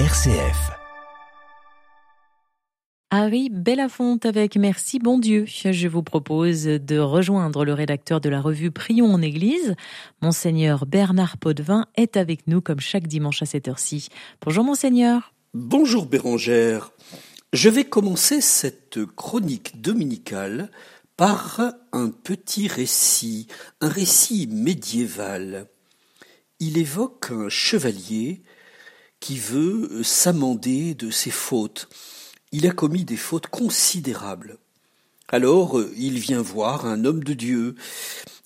RCF. Harry Belafonte avec Merci bon Dieu. Je vous propose de rejoindre le rédacteur de la revue Prions en Église. Monseigneur Bernard Potvin est avec nous comme chaque dimanche à cette heure-ci. Bonjour Monseigneur. Bonjour Bérangère. Je vais commencer cette chronique dominicale par un petit récit, un récit médiéval. Il évoque un chevalier qui veut s'amender de ses fautes. Il a commis des fautes considérables. Alors il vient voir un homme de Dieu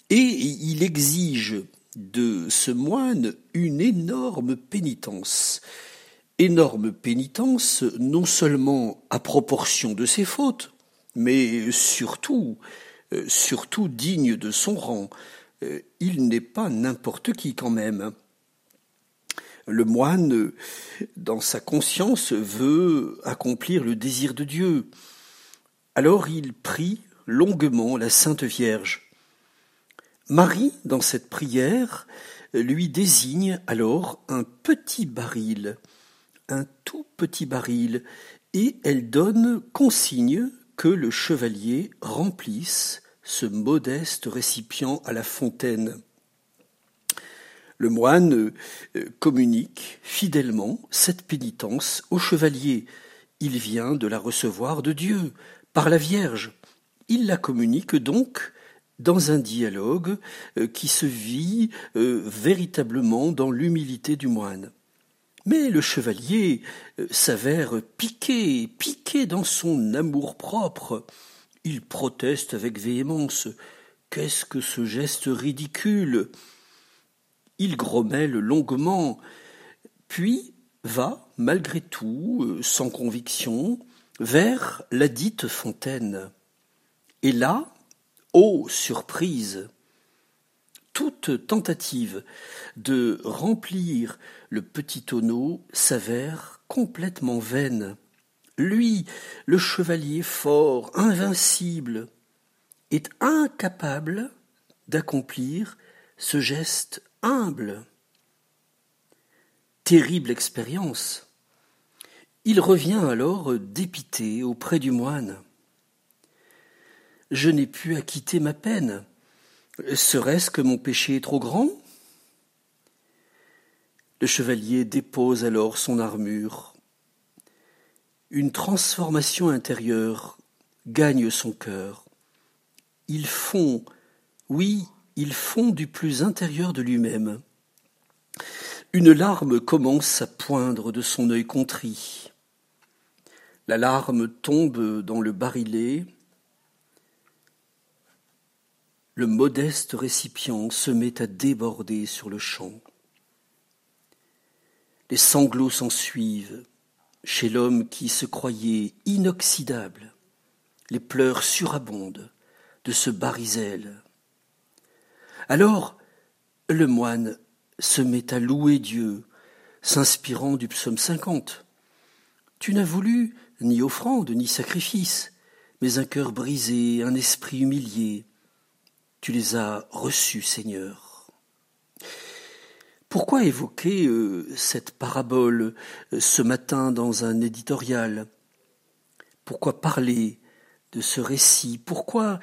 et il exige de ce moine une énorme pénitence énorme pénitence, non seulement à proportion de ses fautes, mais surtout, euh, surtout digne de son rang. Euh, il n'est pas n'importe qui quand même. Le moine, dans sa conscience, veut accomplir le désir de Dieu. Alors il prie longuement la Sainte Vierge. Marie, dans cette prière, lui désigne alors un petit baril un tout petit baril, et elle donne consigne que le chevalier remplisse ce modeste récipient à la fontaine. Le moine euh, communique fidèlement cette pénitence au chevalier. Il vient de la recevoir de Dieu, par la Vierge. Il la communique donc dans un dialogue euh, qui se vit euh, véritablement dans l'humilité du moine. Mais le chevalier s'avère piqué, piqué dans son amour-propre. Il proteste avec véhémence. Qu'est-ce que ce geste ridicule? Il grommelle longuement, puis va, malgré tout, euh, sans conviction, vers la dite fontaine. Et là, ô surprise toute tentative de remplir le petit tonneau s'avère complètement vaine. Lui, le chevalier fort, invincible, est incapable d'accomplir ce geste humble. Terrible expérience. Il revient alors dépité auprès du moine. Je n'ai pu acquitter ma peine. Serait-ce que mon péché est trop grand? Le chevalier dépose alors son armure. Une transformation intérieure gagne son cœur. Il fond, oui, il fond du plus intérieur de lui-même. Une larme commence à poindre de son œil contrit. La larme tombe dans le barillet, le modeste récipient se met à déborder sur le champ. Les sanglots s'ensuivent chez l'homme qui se croyait inoxydable. Les pleurs surabondent de ce barisel. Alors, le moine se met à louer Dieu, s'inspirant du psaume 50. Tu n'as voulu ni offrande ni sacrifice, mais un cœur brisé, un esprit humilié, tu les as reçus, Seigneur. Pourquoi évoquer euh, cette parabole euh, ce matin dans un éditorial? Pourquoi parler de ce récit? Pourquoi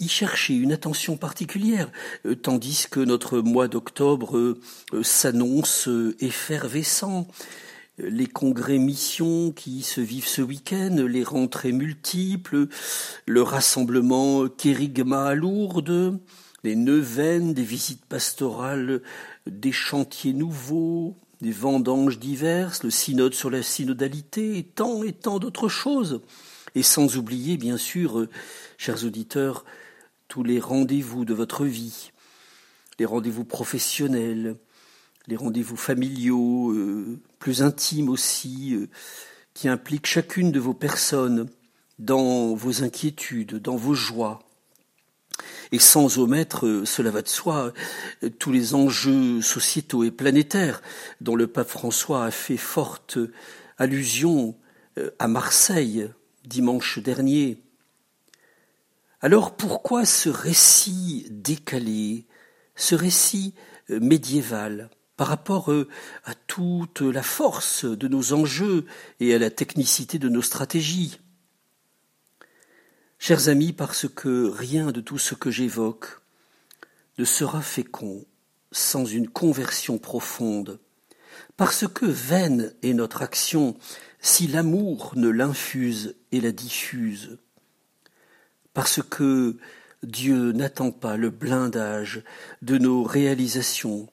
y chercher une attention particulière, euh, tandis que notre mois d'octobre s'annonce effervescent les congrès missions qui se vivent ce week-end, les rentrées multiples, le rassemblement kérigma à Lourdes, les neuvaines, des visites pastorales, des chantiers nouveaux, des vendanges diverses, le synode sur la synodalité, et tant et tant d'autres choses. Et sans oublier, bien sûr, chers auditeurs, tous les rendez-vous de votre vie, les rendez-vous professionnels, les rendez-vous familiaux, euh, plus intimes aussi, euh, qui impliquent chacune de vos personnes dans vos inquiétudes, dans vos joies. Et sans omettre, euh, cela va de soi, tous les enjeux sociétaux et planétaires dont le pape François a fait forte allusion à Marseille dimanche dernier. Alors pourquoi ce récit décalé, ce récit médiéval par rapport euh, à toute la force de nos enjeux et à la technicité de nos stratégies? Chers amis, parce que rien de tout ce que j'évoque ne sera fécond sans une conversion profonde, parce que vaine est notre action si l'amour ne l'infuse et la diffuse, parce que Dieu n'attend pas le blindage de nos réalisations,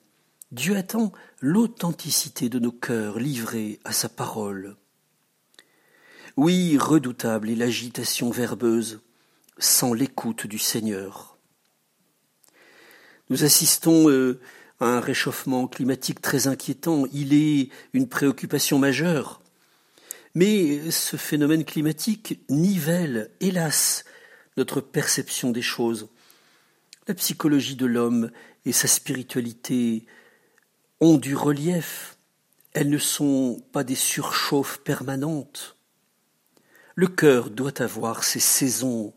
Dieu attend l'authenticité de nos cœurs livrés à sa parole. Oui, redoutable est l'agitation verbeuse sans l'écoute du Seigneur. Nous assistons euh, à un réchauffement climatique très inquiétant. Il est une préoccupation majeure. Mais ce phénomène climatique nivelle, hélas, notre perception des choses. La psychologie de l'homme et sa spiritualité ont du relief. Elles ne sont pas des surchauffes permanentes. Le cœur doit avoir ses saisons.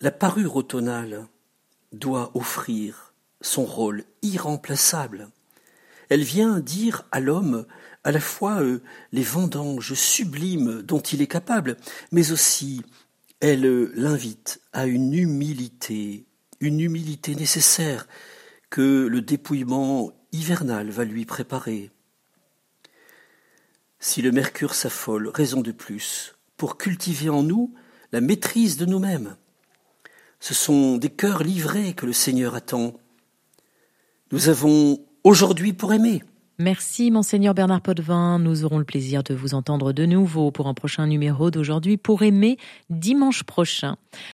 La parure automnale doit offrir son rôle irremplaçable. Elle vient dire à l'homme à la fois euh, les vendanges sublimes dont il est capable, mais aussi elle l'invite à une humilité, une humilité nécessaire que le dépouillement hivernal va lui préparer. Si le mercure s'affole, raison de plus pour cultiver en nous la maîtrise de nous-mêmes. Ce sont des cœurs livrés que le Seigneur attend. Nous avons aujourd'hui pour aimer. Merci, Monseigneur Bernard Potvin. Nous aurons le plaisir de vous entendre de nouveau pour un prochain numéro d'aujourd'hui pour aimer dimanche prochain.